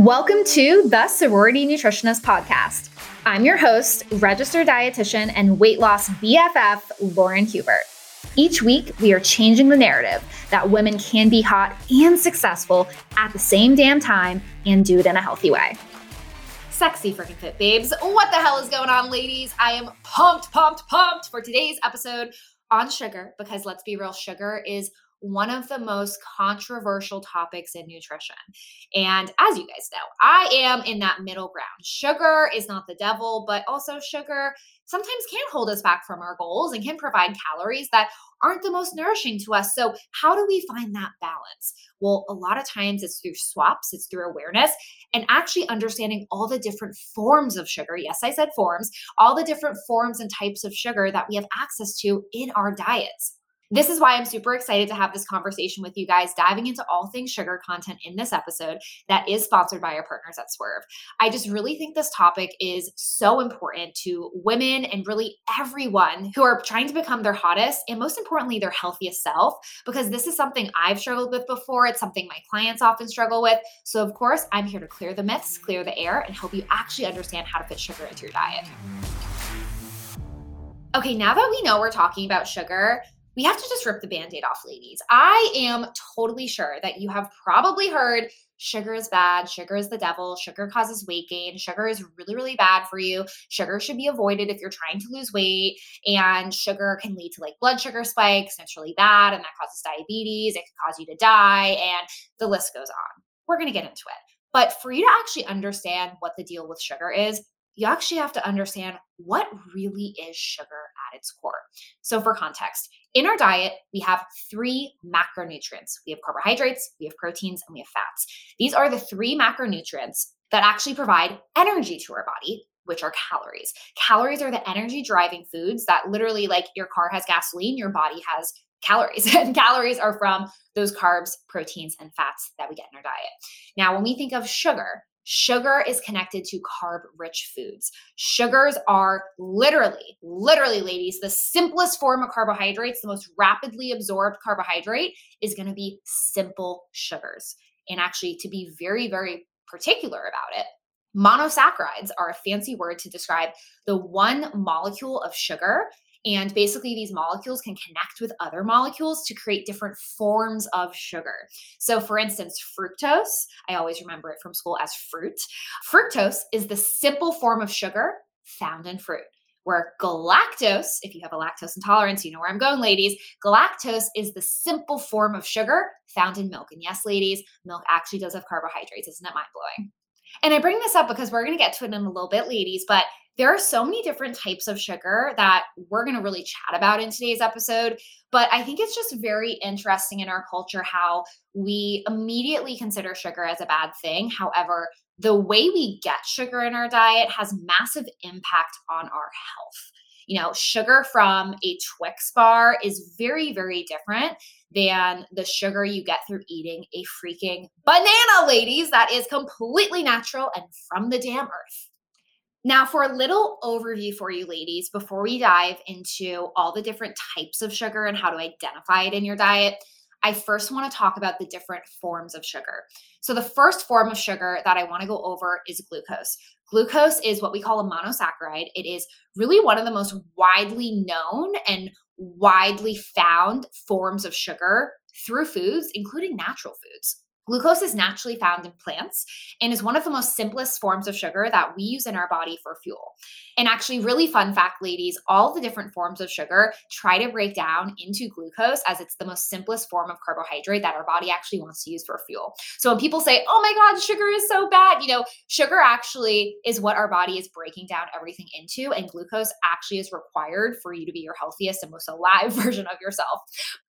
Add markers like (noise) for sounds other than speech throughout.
Welcome to the Sorority Nutritionist Podcast. I'm your host, registered dietitian and weight loss BFF, Lauren Hubert. Each week, we are changing the narrative that women can be hot and successful at the same damn time and do it in a healthy way. Sexy freaking fit babes. What the hell is going on, ladies? I am pumped, pumped, pumped for today's episode on sugar because let's be real, sugar is one of the most controversial topics in nutrition. And as you guys know, I am in that middle ground. Sugar is not the devil, but also sugar sometimes can hold us back from our goals and can provide calories that aren't the most nourishing to us. So, how do we find that balance? Well, a lot of times it's through swaps, it's through awareness, and actually understanding all the different forms of sugar. Yes, I said forms, all the different forms and types of sugar that we have access to in our diets. This is why I'm super excited to have this conversation with you guys, diving into all things sugar content in this episode that is sponsored by our partners at Swerve. I just really think this topic is so important to women and really everyone who are trying to become their hottest and most importantly, their healthiest self, because this is something I've struggled with before. It's something my clients often struggle with. So, of course, I'm here to clear the myths, clear the air, and help you actually understand how to fit sugar into your diet. Okay, now that we know we're talking about sugar, we have to just rip the band aid off, ladies. I am totally sure that you have probably heard sugar is bad, sugar is the devil, sugar causes weight gain, sugar is really, really bad for you. Sugar should be avoided if you're trying to lose weight, and sugar can lead to like blood sugar spikes, and it's really bad, and that causes diabetes. It can cause you to die, and the list goes on. We're gonna get into it. But for you to actually understand what the deal with sugar is, you actually have to understand what really is sugar at its core. So, for context, in our diet, we have three macronutrients we have carbohydrates, we have proteins, and we have fats. These are the three macronutrients that actually provide energy to our body, which are calories. Calories are the energy driving foods that literally, like your car has gasoline, your body has calories. (laughs) and calories are from those carbs, proteins, and fats that we get in our diet. Now, when we think of sugar, Sugar is connected to carb rich foods. Sugars are literally, literally, ladies, the simplest form of carbohydrates, the most rapidly absorbed carbohydrate is going to be simple sugars. And actually, to be very, very particular about it, monosaccharides are a fancy word to describe the one molecule of sugar and basically, these molecules can connect with other molecules to create different forms of sugar. So, for instance, fructose, I always remember it from school as fruit. Fructose is the simple form of sugar found in fruit. Where galactose, if you have a lactose intolerance, you know where I'm going, ladies. Galactose is the simple form of sugar found in milk. And yes, ladies, milk actually does have carbohydrates. Isn't that mind blowing? And I bring this up because we're going to get to it in a little bit, ladies, but there are so many different types of sugar that we're going to really chat about in today's episode. But I think it's just very interesting in our culture how we immediately consider sugar as a bad thing. However, the way we get sugar in our diet has massive impact on our health. You know, sugar from a Twix bar is very, very different than the sugar you get through eating a freaking banana, ladies, that is completely natural and from the damn earth. Now, for a little overview for you ladies, before we dive into all the different types of sugar and how to identify it in your diet, I first want to talk about the different forms of sugar. So, the first form of sugar that I want to go over is glucose. Glucose is what we call a monosaccharide. It is really one of the most widely known and widely found forms of sugar through foods, including natural foods. Glucose is naturally found in plants and is one of the most simplest forms of sugar that we use in our body for fuel. And actually, really fun fact, ladies, all the different forms of sugar try to break down into glucose as it's the most simplest form of carbohydrate that our body actually wants to use for fuel. So when people say, oh my God, sugar is so bad, you know, sugar actually is what our body is breaking down everything into. And glucose actually is required for you to be your healthiest and most alive (laughs) version of yourself.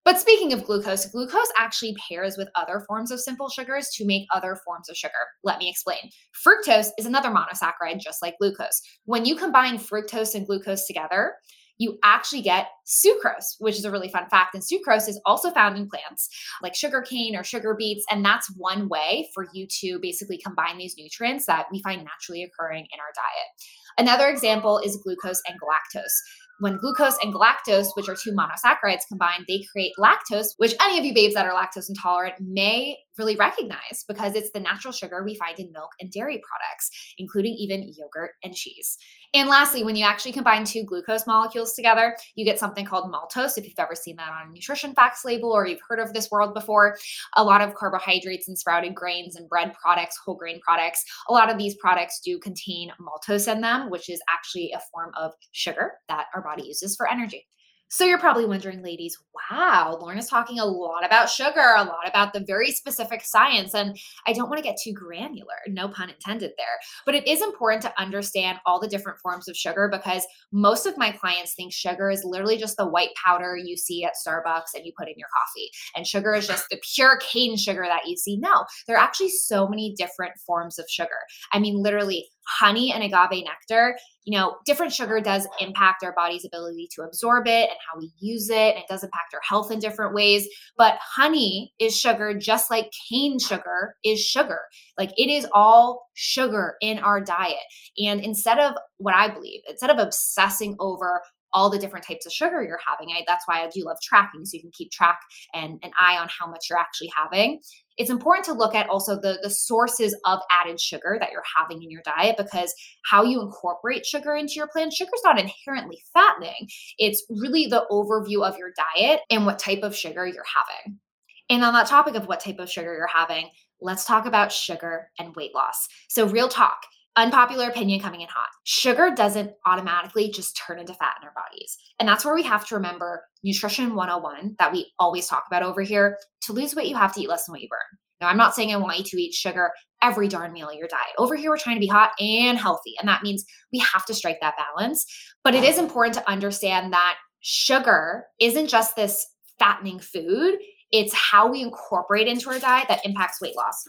But speaking of glucose, glucose actually pairs with other forms of simple sugars to make other forms of sugar. Let me explain. Fructose is another monosaccharide, just like glucose. When you combine fructose and glucose together, you actually get sucrose, which is a really fun fact. And sucrose is also found in plants like sugar cane or sugar beets. And that's one way for you to basically combine these nutrients that we find naturally occurring in our diet. Another example is glucose and galactose when glucose and galactose, which are two monosaccharides combined, they create lactose, which any of you babes that are lactose intolerant may really recognized because it's the natural sugar we find in milk and dairy products, including even yogurt and cheese. And lastly, when you actually combine two glucose molecules together, you get something called maltose. If you've ever seen that on a nutrition facts label or you've heard of this world before, a lot of carbohydrates and sprouted grains and bread products, whole grain products, a lot of these products do contain maltose in them, which is actually a form of sugar that our body uses for energy. So you're probably wondering, ladies, wow, Lauren is talking a lot about sugar, a lot about the very specific science. And I don't want to get too granular, no pun intended there. But it is important to understand all the different forms of sugar because most of my clients think sugar is literally just the white powder you see at Starbucks and you put in your coffee. And sugar is just the pure cane sugar that you see. No, there are actually so many different forms of sugar. I mean, literally, honey and agave nectar, you know, different sugar does impact our body's ability to absorb it and how we use it. And it does impact our health in different ways. But honey is sugar just like cane sugar is sugar. Like it is all sugar in our diet. And instead of what I believe, instead of obsessing over all the different types of sugar you're having. I, that's why I do love tracking, so you can keep track and an eye on how much you're actually having it's important to look at also the, the sources of added sugar that you're having in your diet because how you incorporate sugar into your plan, sugar is not inherently fattening. It's really the overview of your diet and what type of sugar you're having. And on that topic of what type of sugar you're having, let's talk about sugar and weight loss. So, real talk unpopular opinion coming in hot. Sugar doesn't automatically just turn into fat in our bodies. And that's where we have to remember nutrition 101 that we always talk about over here. To lose weight, you have to eat less than what you burn. Now, I'm not saying I want you to eat sugar every darn meal of your diet. Over here, we're trying to be hot and healthy. And that means we have to strike that balance. But it is important to understand that sugar isn't just this fattening food, it's how we incorporate into our diet that impacts weight loss.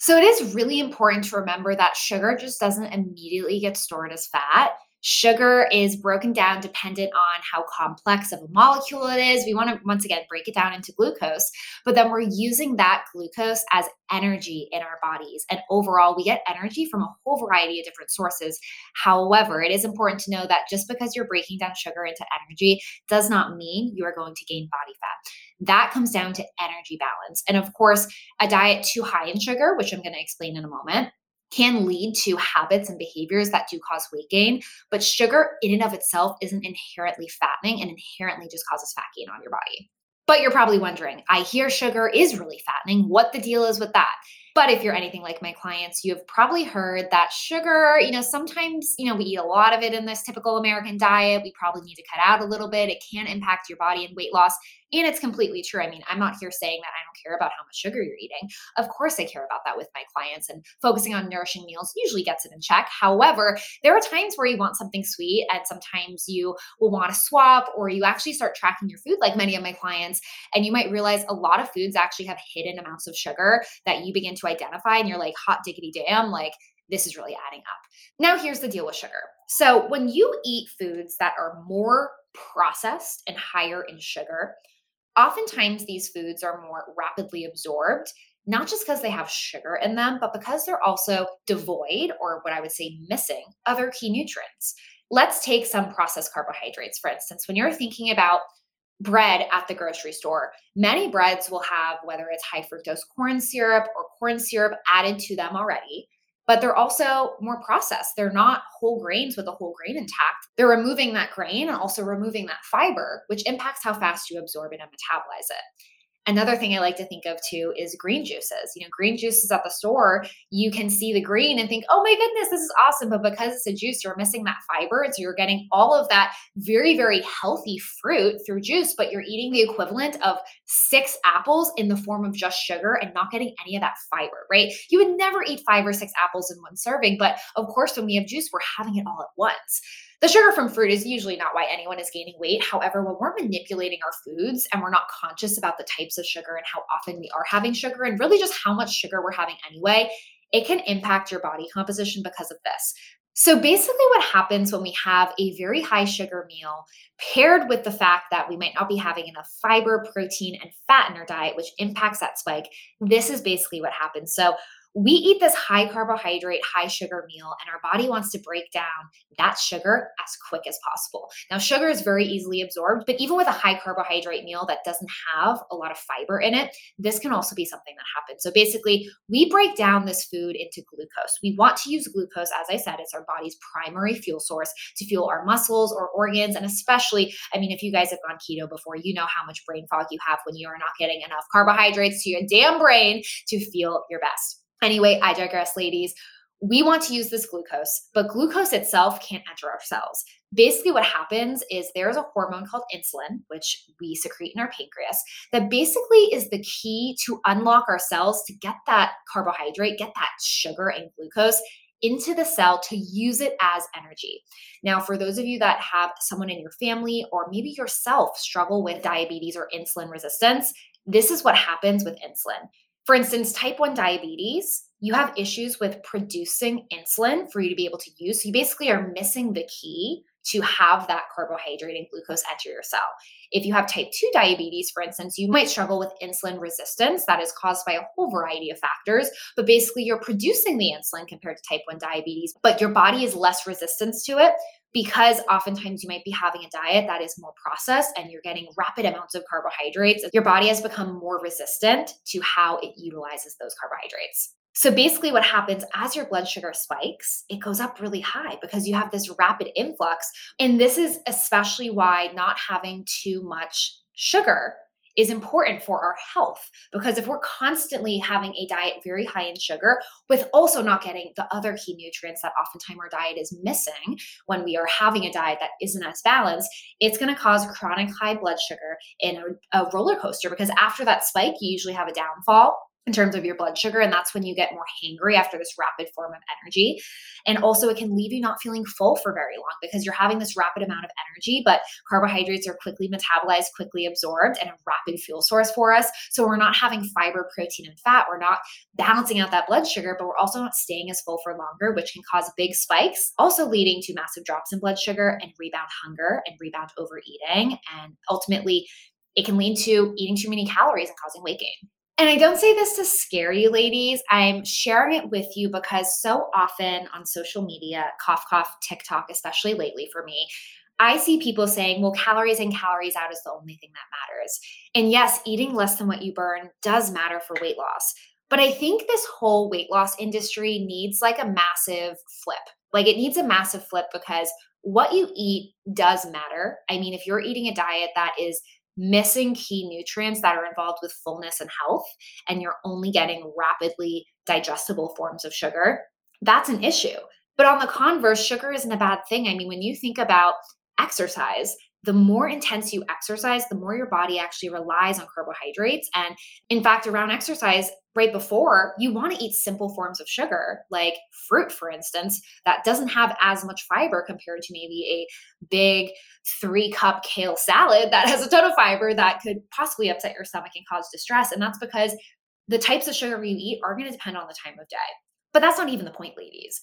So it is really important to remember that sugar just doesn't immediately get stored as fat. Sugar is broken down dependent on how complex of a molecule it is. We want to, once again, break it down into glucose, but then we're using that glucose as energy in our bodies. And overall, we get energy from a whole variety of different sources. However, it is important to know that just because you're breaking down sugar into energy does not mean you are going to gain body fat. That comes down to energy balance. And of course, a diet too high in sugar, which I'm going to explain in a moment, can lead to habits and behaviors that do cause weight gain. But sugar, in and of itself, isn't inherently fattening and inherently just causes fat gain on your body. But you're probably wondering, I hear sugar is really fattening. What the deal is with that? But if you're anything like my clients, you have probably heard that sugar, you know, sometimes, you know, we eat a lot of it in this typical American diet. We probably need to cut out a little bit. It can impact your body and weight loss. And it's completely true. I mean, I'm not here saying that I don't care about how much sugar you're eating. Of course, I care about that with my clients, and focusing on nourishing meals usually gets it in check. However, there are times where you want something sweet, and sometimes you will want to swap, or you actually start tracking your food, like many of my clients, and you might realize a lot of foods actually have hidden amounts of sugar that you begin to identify, and you're like, hot diggity damn, like, this is really adding up. Now, here's the deal with sugar. So, when you eat foods that are more processed and higher in sugar, oftentimes these foods are more rapidly absorbed, not just because they have sugar in them, but because they're also devoid, or what I would say missing, other key nutrients. Let's take some processed carbohydrates, for instance. When you're thinking about bread at the grocery store, many breads will have whether it's high fructose corn syrup or corn syrup added to them already but they're also more processed. They're not whole grains with a whole grain intact. They're removing that grain and also removing that fiber, which impacts how fast you absorb it and metabolize it. Another thing I like to think of too is green juices. You know, green juices at the store, you can see the green and think, oh my goodness, this is awesome. But because it's a juice, you're missing that fiber. So you're getting all of that very, very healthy fruit through juice, but you're eating the equivalent of six apples in the form of just sugar and not getting any of that fiber, right? You would never eat five or six apples in one serving. But of course, when we have juice, we're having it all at once. The sugar from fruit is usually not why anyone is gaining weight. However, when we're manipulating our foods and we're not conscious about the types of sugar and how often we are having sugar and really just how much sugar we're having anyway, it can impact your body composition because of this. So basically, what happens when we have a very high sugar meal paired with the fact that we might not be having enough fiber, protein, and fat in our diet, which impacts that spike, this is basically what happens. So we eat this high carbohydrate, high sugar meal, and our body wants to break down that sugar as quick as possible. Now, sugar is very easily absorbed, but even with a high carbohydrate meal that doesn't have a lot of fiber in it, this can also be something that happens. So basically, we break down this food into glucose. We want to use glucose, as I said, it's our body's primary fuel source to fuel our muscles or organs. And especially, I mean, if you guys have gone keto before, you know how much brain fog you have when you are not getting enough carbohydrates to your damn brain to feel your best. Anyway, I digress, ladies. We want to use this glucose, but glucose itself can't enter our cells. Basically, what happens is there's a hormone called insulin, which we secrete in our pancreas, that basically is the key to unlock our cells to get that carbohydrate, get that sugar and glucose into the cell to use it as energy. Now, for those of you that have someone in your family or maybe yourself struggle with diabetes or insulin resistance, this is what happens with insulin. For instance, type 1 diabetes, you have issues with producing insulin for you to be able to use. So you basically are missing the key to have that carbohydrate and glucose enter your cell. If you have type 2 diabetes, for instance, you might struggle with insulin resistance that is caused by a whole variety of factors, but basically you're producing the insulin compared to type 1 diabetes, but your body is less resistant to it because oftentimes you might be having a diet that is more processed and you're getting rapid amounts of carbohydrates, your body has become more resistant to how it utilizes those carbohydrates. So basically, what happens as your blood sugar spikes, it goes up really high because you have this rapid influx. And this is especially why not having too much sugar is important for our health. Because if we're constantly having a diet very high in sugar with also not getting the other key nutrients that oftentimes our diet is missing when we are having a diet that isn't as balanced it's going to cause chronic high blood sugar in a, a roller coaster. Because after that spike you usually have a downfall in terms of your blood sugar. And that's when you get more hangry after this rapid form of energy. And also, it can leave you not feeling full for very long because you're having this rapid amount of energy, but carbohydrates are quickly metabolized, quickly absorbed, and a rapid fuel source for us. So we're not having fiber, protein, and fat. We're not balancing out that blood sugar, but we're also not staying as full for longer, which can cause big spikes, also leading to massive drops in blood sugar and rebound hunger and rebound overeating. And ultimately, it can lead to eating too many calories and causing weight gain. And I don't say this to scare you, ladies. I'm sharing it with you because so often on social media, cough, cough, TikTok, especially lately for me, I see people saying, well, calories in, calories out is the only thing that matters. And yes, eating less than what you burn does matter for weight loss. But I think this whole weight loss industry needs like a massive flip. Like it needs a massive flip because what you eat does matter. I mean, if you're eating a diet that is missing key nutrients that are involved with fullness and health, and you're only getting rapidly digestible forms of sugar, that's an issue. But on the converse, sugar isn't a bad thing. I mean, when you think about exercise, the more intense you exercise, the more your body actually relies on carbohydrates. And in fact, around exercise, right before, you want to eat simple forms of sugar, like fruit, for instance, that doesn't have as much fiber compared to maybe a big three cup kale salad that has a ton of fiber that could possibly upset your stomach and cause distress. And that's because the types of sugar you eat are going to depend on the time of day. But that's not even the point, ladies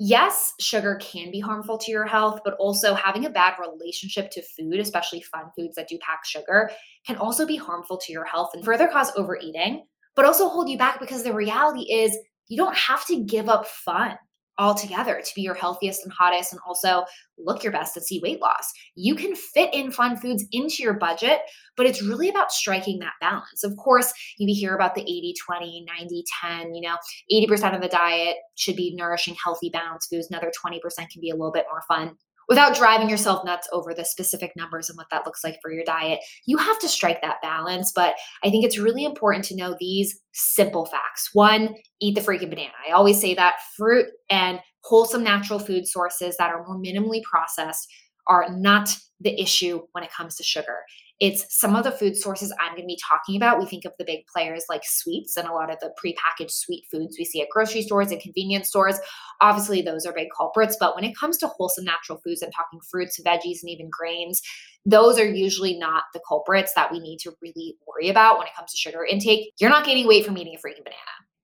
yes, sugar can be harmful to your health, but also having a bad relationship to food, especially fun foods that do pack sugar, can also be harmful to your health and further cause overeating, but also hold you back because the reality is you don't have to give up fun altogether to be your healthiest and hottest and also look your best and see weight loss. You can fit in fun foods into your budget, but it's really about striking that balance. Of course, you hear about the 80 20, 90 10, you know, 80% of the diet should be nourishing, healthy, balanced foods. Another 20% can be a little bit more fun without driving yourself nuts over the specific numbers and what that looks like for your diet. You have to strike that balance, but I think it's really important to know these simple facts. One, eat the freaking banana. I always say that fruit and wholesome natural food sources that are more minimally processed are not the issue when it comes to sugar. It's some of the food sources I'm going to be talking about. We think of the big players like sweets and a lot of the prepackaged sweet foods we see at grocery stores and convenience stores. Obviously, those are big culprits. But when it comes to wholesome natural foods, I'm talking fruits, veggies, and even grains, those are usually not the culprits that we need to really worry about when it comes to sugar intake. You're not gaining weight from eating a freaking banana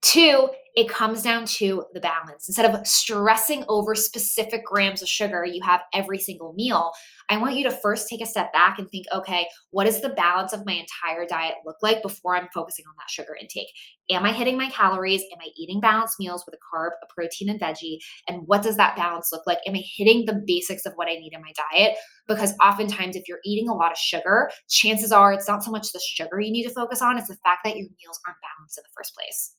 Two, it comes down to the balance. Instead of stressing over specific grams of sugar you have every single meal, I want you to first take a step back and think, okay, what does the balance of my entire diet look like before I'm focusing on that sugar intake? Am I hitting my calories? Am I eating balanced meals with a carb, a protein, and veggie? And what does that balance look like? Am I hitting the basics of what I need in my diet? Because oftentimes, if you're eating a lot of sugar, chances are it's not so much the sugar you need to focus on, it's the fact that your meals aren't balanced in the first place.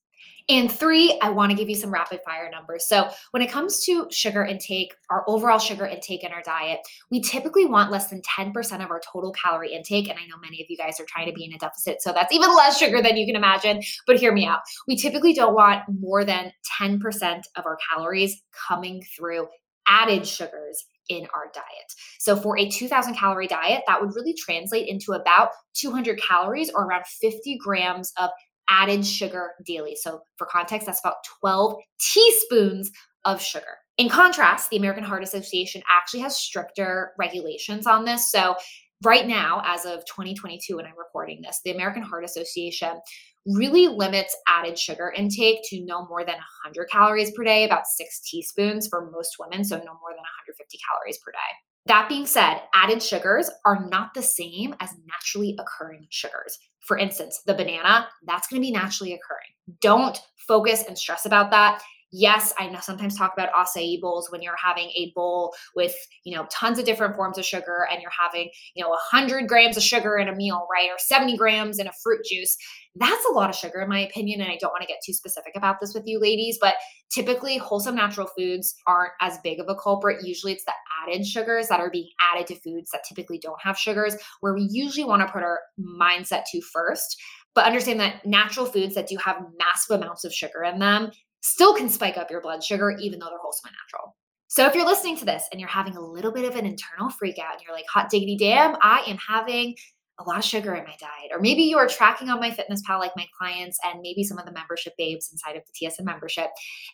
And three, I want to give you some rapid fire numbers. So, when it comes to sugar intake, our overall sugar intake in our diet, we typically want less than 10% of our total calorie intake. And I know many of you guys are trying to be in a deficit. So, that's even less sugar than you can imagine. But hear me out. We typically don't want more than 10% of our calories coming through added sugars in our diet. So for a 2000 calorie diet, that would really translate into about 200 calories or around 50 grams of added sugar daily. So, for context, that's about 12 teaspoons of sugar. In contrast, the American Heart Association actually has stricter regulations on this. So, right now, as of 2022, when I'm recording this, the American Heart Association really limits added sugar intake to no more than 100 calories per day, about six teaspoons for most women, so no more than 150 calories per day. That being said, added sugars are not the same as naturally occurring sugars. For instance, the banana, that's going to be naturally occurring. Don't focus and stress about that. Yes, I know sometimes talk about acai bowls when you're having a bowl with, you know, tons of different forms of sugar and you're having, you know, 100 grams of sugar in a meal, right? Or 70 grams in a fruit juice. That's a lot of sugar, in my opinion. And I don't want to get too specific about this with you ladies, but typically wholesome natural foods aren't as big of a culprit. Usually it's the added sugars that are being added to foods that typically don't have sugars, where we usually want to put our mindset to first. But understand that natural foods that do have massive amounts of sugar in them still can spike up your blood sugar, even though they're wholesome and natural. So if you're listening to this and you're having a little bit of an internal freak out and you're like, hot diggity damn, I am having a lot of sugar in my diet. Or maybe you are tracking on MyFitnessPal like my clients and maybe some of the membership babes inside of the TSN membership.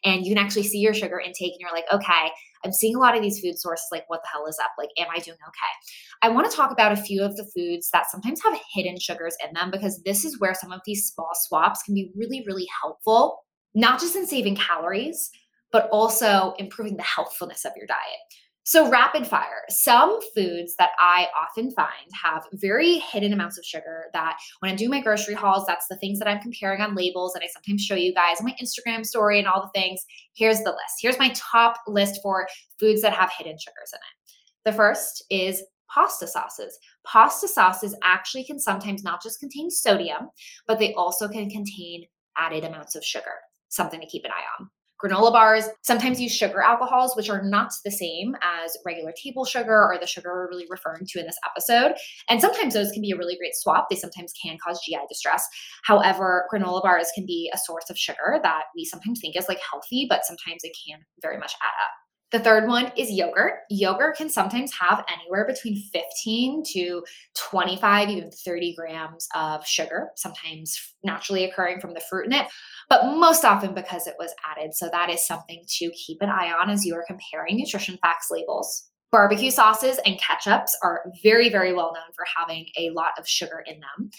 And you can actually see your sugar intake and you're like, okay, I'm seeing a lot of these food sources. Like, what the hell is up? Like, am I doing okay? I want to talk about a few of the foods that sometimes have hidden sugars in them because this is where some of these small swaps can be really, really helpful not just in saving calories, but also improving the healthfulness of your diet. So, rapid fire. Some foods that I often find have very hidden amounts of sugar that when I do my grocery hauls, that's the things that I'm comparing on labels. And I sometimes show you guys on my Instagram story and all the things. Here's the list. Here's my top list for foods that have hidden sugars in it. The first is pasta sauces. Pasta sauces actually can sometimes not just contain sodium, but they also can contain added amounts of sugar something to keep an eye on. Granola bars sometimes use sugar alcohols, which are not the same as regular table sugar or the sugar we're really referring to in this episode. And sometimes those can be a really great swap. They sometimes can cause GI distress. However, granola bars can be a source of sugar that we sometimes think is like healthy, but sometimes it can very much add up. The third one is yogurt. Yogurt can sometimes have anywhere between 15 to 25, even 30 grams of sugar, sometimes naturally occurring from the fruit in it, but most often because it was added. So that is something to keep an eye on as you are comparing nutrition facts labels. Barbecue sauces and ketchups are very, very well known for having a lot of sugar in them.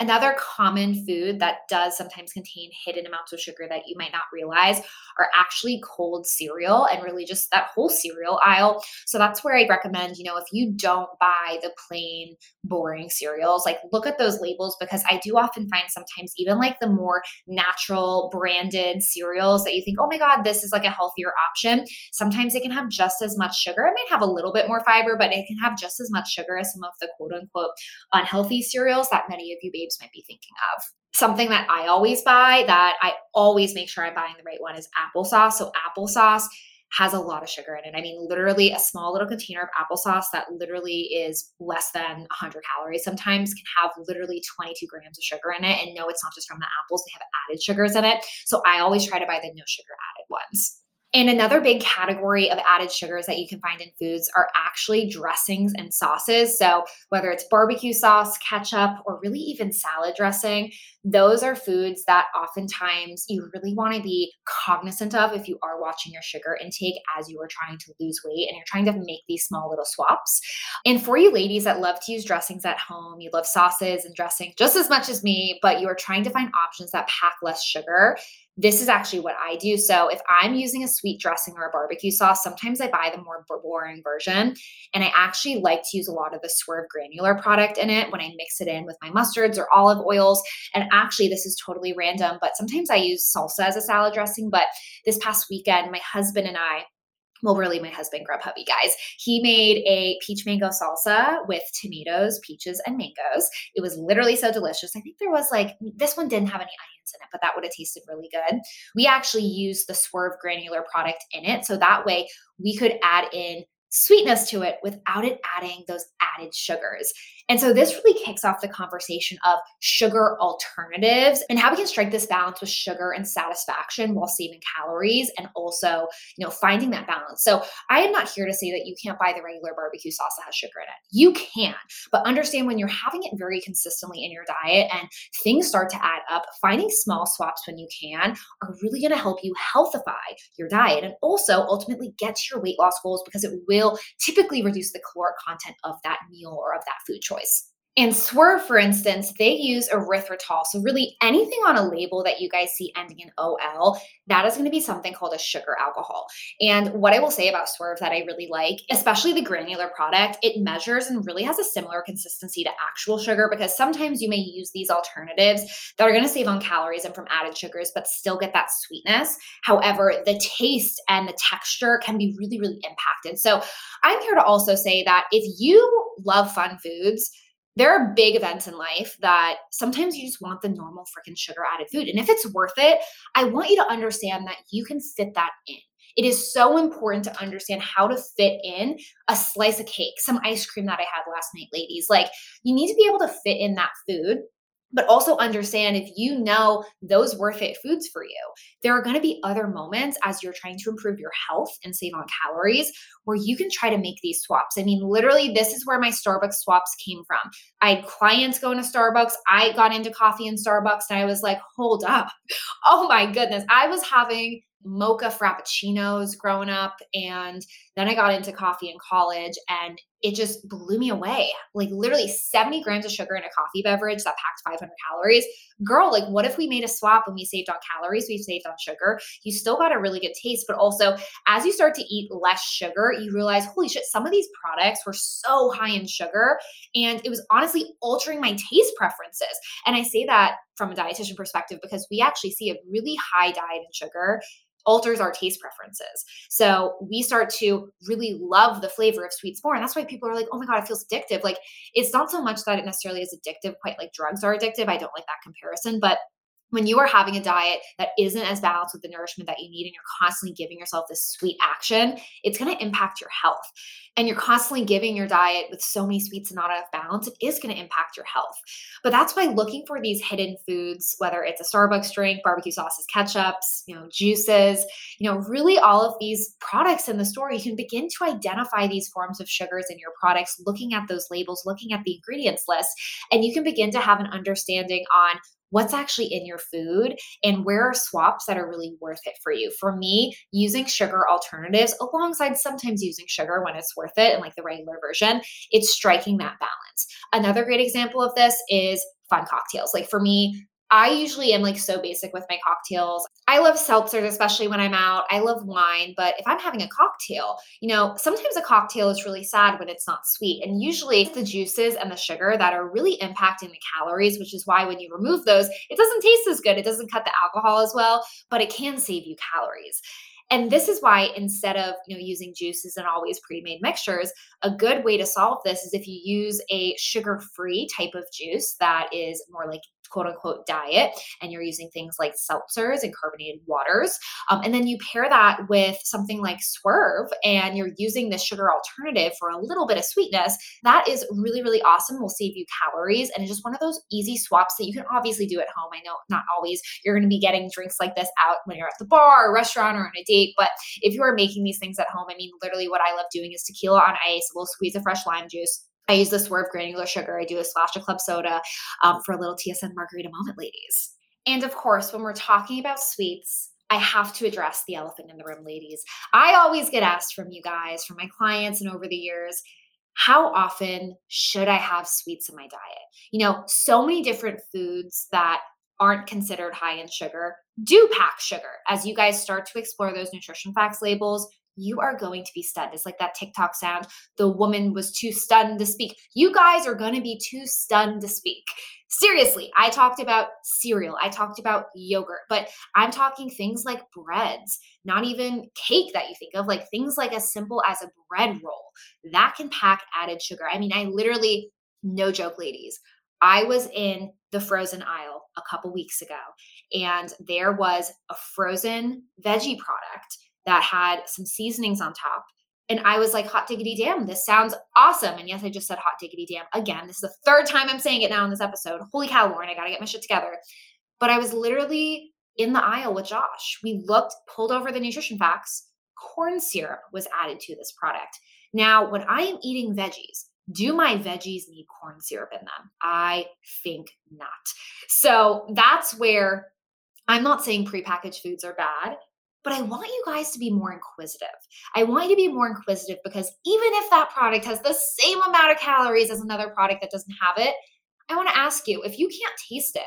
Another common food that does sometimes contain hidden amounts of sugar that you might not realize are actually cold cereal and really just that whole cereal aisle. So that's where I recommend, you know, if you don't buy the plain, boring cereals, like look at those labels because I do often find sometimes even like the more natural branded cereals that you think, oh my God, this is like a healthier option. Sometimes it can have just as much sugar. It might have a little bit more fiber, but it can have just as much sugar as some of the quote unquote unhealthy cereals that many of you babes might be thinking of. Something that I always buy that I always make sure I'm buying the right one is applesauce. So, applesauce has a lot of sugar in it. I mean, literally a small little container of applesauce that literally is less than 100 calories sometimes can have literally 22 grams of sugar in it. And no, it's not just from the apples, they have added sugars in it. So I always try to buy the no sugar added ones. And another big category of added sugars that you can find in foods are actually dressings and sauces. So, whether it's barbecue sauce, ketchup, or really even salad dressing, those are foods that oftentimes you really want to be cognizant of if you are watching your sugar intake as you are trying to lose weight and you're trying to make these small little swaps. And for you ladies that love to use dressings at home, you love sauces and dressing just as much as me, but you are trying to find options that pack less sugar this is actually what I do. So if I'm using a sweet dressing or a barbecue sauce, sometimes I buy the more boring version. And I actually like to use a lot of the Swerve granular product in it when I mix it in with my mustards or olive oils. And actually, this is totally random, but sometimes I use salsa as a salad dressing. But this past weekend, my husband and I, well, really, my husband, Grubhubby, guys. He made a peach mango salsa with tomatoes, peaches, and mangoes. It was literally so delicious. I think there was like, this one didn't have any onions in it, but that would have tasted really good. We actually used the Swerve granular product in it. So that way we could add in sweetness to it without it adding those added sugars. And so this really kicks off the conversation of sugar alternatives and how we can strike this balance with sugar and satisfaction while saving calories and also, you know, finding that balance. So I am not here to say that you can't buy the regular barbecue sauce that has sugar in it. You can, but understand when you're having it very consistently in your diet and things start to add up, finding small swaps when you can are really going to help you healthify your diet and also ultimately get to your weight loss goals because it will typically reduce the caloric content of that meal or of that food choice choice. And Swerve, for instance, they use erythritol. So, really, anything on a label that you guys see ending in OL, that is going to be something called a sugar alcohol. And what I will say about Swerve that I really like, especially the granular product, it measures and really has a similar consistency to actual sugar because sometimes you may use these alternatives that are going to save on calories and from added sugars, but still get that sweetness. However, the taste and the texture can be really, really impacted. So, I'm here to also say that if you love fun foods, there are big events in life that sometimes you just want the normal freaking sugar added food. And if it's worth it, I want you to understand that you can fit that in. It is so important to understand how to fit in a slice of cake, some ice cream that I had last night, ladies. Like, you need to be able to fit in that food but also understand if you know those worth it foods for you, there are going to be other moments as you're trying to improve your health and save on calories where you can try to make these swaps. I mean, literally, this is where my Starbucks swaps came from. I had clients going to Starbucks. I got into coffee in Starbucks and I was like, hold up. (laughs) Oh my goodness. I was having mocha frappuccinos growing up and then I got into coffee in college and it just blew me away. Like literally 70 grams of sugar in a coffee beverage that packed 500 calories. Girl, like what if we made a swap and we saved on calories, we saved on sugar? You still got a really good taste, but also as you start to eat less sugar, you realize, holy shit, some of these products were so high in sugar and it was honestly altering my taste preferences. And I say that from a dietitian perspective because we actually see a really high diet in sugar alters our taste preferences. So we start to really love the flavor of sweets more. And that's why people are like, oh my God, it feels addictive. Like it's not so much that it necessarily is addictive, quite like drugs are addictive. I don't like that comparison, but when you are having a diet that isn't as balanced with the nourishment that you need and you're constantly giving yourself this sweet action, it's going to impact your health. And you're constantly giving your diet with so many sweets and not enough balance, it is going to impact your health. But that's why looking for these hidden foods, whether it's a Starbucks drink, barbecue sauces, ketchups, you know, juices, you know, really all of these products in the store, you can begin to identify these forms of sugars in your products, looking at those labels, looking at the ingredients list, and you can begin to have an understanding on what's actually in your food and where are swaps that are really worth it for you. For me, using sugar alternatives alongside sometimes using sugar when it's worth it and like the regular version, it's striking that balance. Another great example of this is fun cocktails. Like for me, I usually am like so basic with my cocktails. I love seltzers, especially when I'm out. I love wine, but if I'm having a cocktail, you know, sometimes a cocktail is really sad when it's not sweet. And usually it's the juices and the sugar that are really impacting the calories, which is why when you remove those, it doesn't taste as good. It doesn't cut the alcohol as well, but it can save you calories. And this is why instead of, you know, using juices and always pre-made mixtures, a good way to solve this is if you use a sugar-free type of juice that is more like quote unquote diet and you're using things like seltzers and carbonated waters um, and then you pair that with something like swerve and you're using the sugar alternative for a little bit of sweetness that is really really awesome will save you calories and it's just one of those easy swaps that you can obviously do at home. I know not always you're going to be getting drinks like this out when you're at the bar or restaurant or on a date but if you are making these things at home i mean literally what i love doing is tequila on ice a little squeeze of fresh lime juice I use the Swerve granular sugar. I do a splash of club soda um, for a little TSN margarita moment, ladies. And of course, when we're talking about sweets, I have to address the elephant in the room, ladies. I always get asked from you guys, from my clients, and over the years, how often should I have sweets in my diet? You know, so many different foods that aren't considered high in sugar do pack sugar. As you guys start to explore those nutrition facts labels, you are going to be stunned. It's like that TikTok sound. The woman was too stunned to speak. You guys are going to be too stunned to speak. Seriously, I talked about cereal, I talked about yogurt, but I'm talking things like breads, not even cake that you think of, like things like as simple as a bread roll that can pack added sugar. I mean, I literally, no joke, ladies, I was in the frozen aisle a couple weeks ago, and there was a frozen veggie product that had some seasonings on top. And I was like, hot diggity damn, this sounds awesome. And yes, I just said hot diggity damn again. This is the third time I'm saying it now in this episode. Holy cow, Lauren, I gotta get my shit together. But I was literally in the aisle with Josh. We looked, pulled over the nutrition facts. Corn syrup was added to this product. Now, when I am eating veggies, do my veggies need corn syrup in them? I think not. So that's where I'm not saying prepackaged foods are bad, but I want you guys to be more inquisitive. I want you to be more inquisitive because even if that product has the same amount of calories as another product that doesn't have it, I want to ask you if you can't taste it,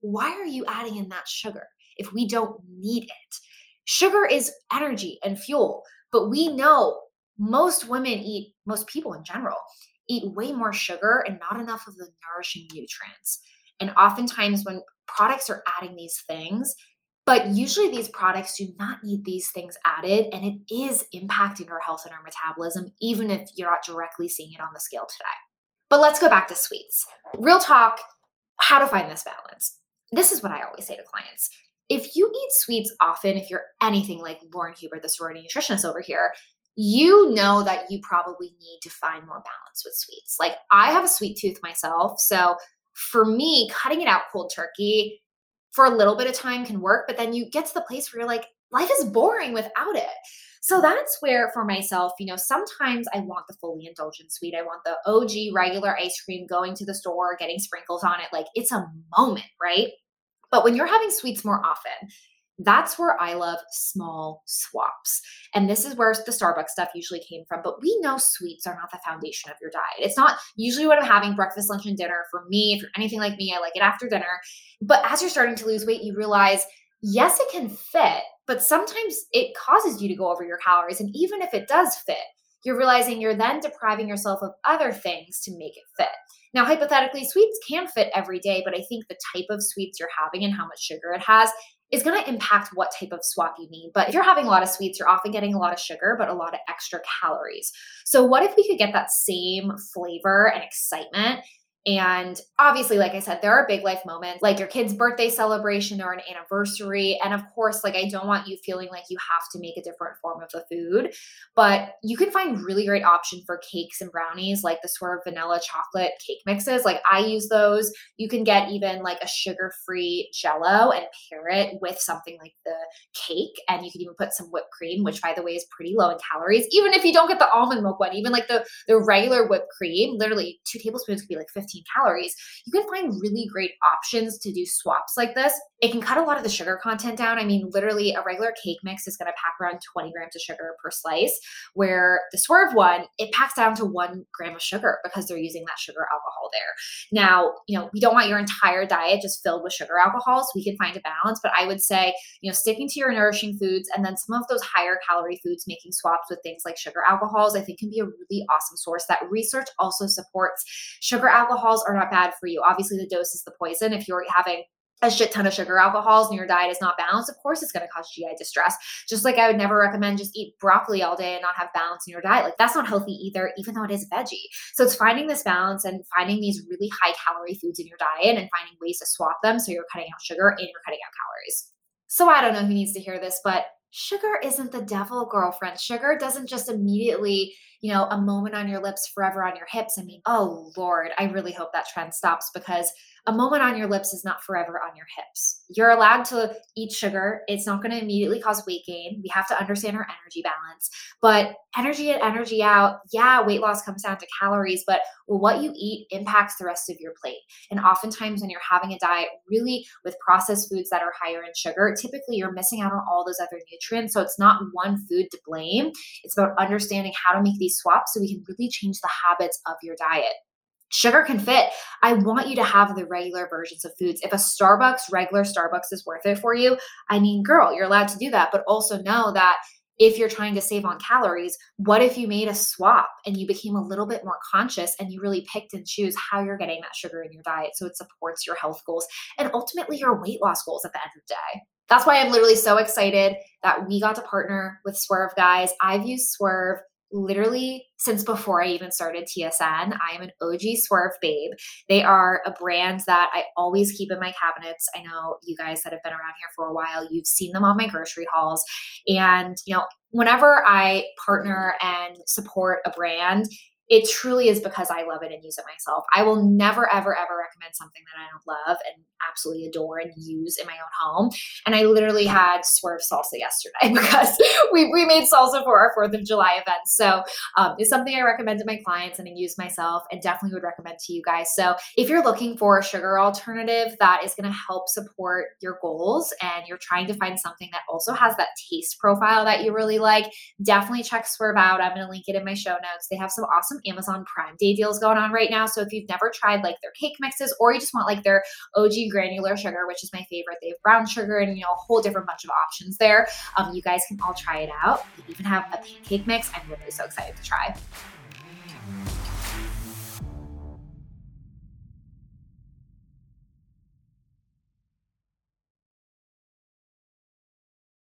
why are you adding in that sugar if we don't need it? Sugar is energy and fuel, but we know most women eat, most people in general, eat way more sugar and not enough of the nourishing nutrients. And oftentimes, when products are adding these things, but usually these products do not need these things added, and it is impacting our health and our metabolism, even if you're not directly seeing it on the scale today. But let's go back to sweets. Real talk how to find this balance. This is what I always say to clients. If you eat sweets often, if you're anything like Lauren Huber, the sorority nutritionist over here, you know that you probably need to find more balance with sweets. Like I have a sweet tooth myself. So for me, cutting it out cold turkey for a little bit of time can work, but then you get to the place where you're like, life is boring without it. So that's where for myself, you know, sometimes I want the fully indulgent sweet. I want the OG regular ice cream going to the store, getting sprinkles on it. Like it's a moment, right? But when you're having sweets more often, that's where I love small swaps. And this is where the Starbucks stuff usually came from. But we know sweets are not the foundation of your diet. It's not usually what I'm having breakfast, lunch, and dinner. For me, if you're anything like me, I like it after dinner. But as you're starting to lose weight, you realize, yes, it can fit, but sometimes it causes you to go over your calories. And even if it does fit, you're realizing you're then depriving yourself of other things to make it fit. Now, hypothetically, sweets can fit every day, but I think the type of sweets you're having and how much sugar it has is going to impact what type of swap you need. But if you're having a lot of sweets, you're often getting a lot of sugar, but a lot of extra calories. So, what if we could get that same flavor and excitement and obviously, like I said, there are big life moments like your kid's birthday celebration or an anniversary. And of course, like I don't want you feeling like you have to make a different form of the food, but you can find really great option for cakes and brownies, like the sort of vanilla chocolate cake mixes. Like I use those. You can get even like a sugar free jello and pair it with something like the cake. And you can even put some whipped cream, which by the way is pretty low in calories. Even if you don't get the almond milk one, even like the, the regular whipped cream, literally two tablespoons could be like 15 15 calories, you can find really great options to do swaps like this. It can cut a lot of the sugar content down. I mean, literally, a regular cake mix is going to pack around 20 grams of sugar per slice, where the Swerve one, it packs down to one gram of sugar because they're using that sugar alcohol there. Now, you know, we don't want your entire diet just filled with sugar alcohol, so we can find a balance, but I would say, you know, sticking to your nourishing foods and then some of those higher calorie foods, making swaps with things like sugar alcohols, I think can be a really awesome source that research also supports. Sugar alcohol alcohols are not bad for you. Obviously, the dose is the poison. If you're having a shit ton of sugar alcohols and your diet is not balanced, of course it's going to cause GI distress. Just like I would never recommend just eat broccoli all day and not have balance in your diet. Like that's not healthy either, even though it is veggie. So it's finding this balance and finding these really high calorie foods in your diet and finding ways to swap them so you're cutting out sugar and you're cutting out calories. So I don't know who needs to hear this, but sugar isn't the devil, girlfriend. Sugar doesn't just immediately you know, a moment on your lips, forever on your hips. I mean, oh Lord, I really hope that trend stops because a moment on your lips is not forever on your hips. You're allowed to eat sugar. It's not going to immediately cause weight gain. We have to understand our energy balance. But energy in, energy out, yeah, weight loss comes down to calories, but what you eat impacts the rest of your plate. And oftentimes, when you're having a diet really with processed foods that are higher in sugar, typically you're missing out on all those other nutrients. So it's not one food to blame. It's about understanding how to make these swaps so we can really change the habits of your diet. Sugar can fit. I want you to have the regular versions of foods. If a Starbucks, regular Starbucks is worth it for you, I mean, girl, you're allowed to do that. But also know that if you're trying to save on calories, what if you made a swap and you became a little bit more conscious and you really picked and choose how you're getting that sugar in your diet so it supports your health goals and ultimately your weight loss goals at the end of the day? That's why I'm literally so excited that we got to partner with Swerve, guys. I've used Swerve literally since before I even started TSN. I am an OG Swerve babe. They are a brand that I always keep in my cabinets. I know you guys that have been around here for a while, you've seen them on my grocery hauls. And, you know, whenever I partner and support a brand, it truly is because I love it and use it myself. I will never, ever, ever recommend something that I don't love and absolutely adore and use in my own home. And I literally had swerve salsa yesterday (laughs) because we, we made salsa for our 4th of July event. So um, it's something I recommend to my clients and I use myself and definitely would recommend to you guys. So if you're looking for a sugar alternative that is going to help support your goals and you're trying to find something that also has that taste profile that you really like, definitely check Swerve out. I'm going to link it in my show notes. They have some awesome Amazon Prime Day deals going on right now. So if you've never tried like their cake mixes or you just want like their OG granular sugar, which is my favorite, they have brown sugar and you know a whole different bunch of options there. Um, you guys can all try it out. They even have a pancake mix. I'm really so excited to try.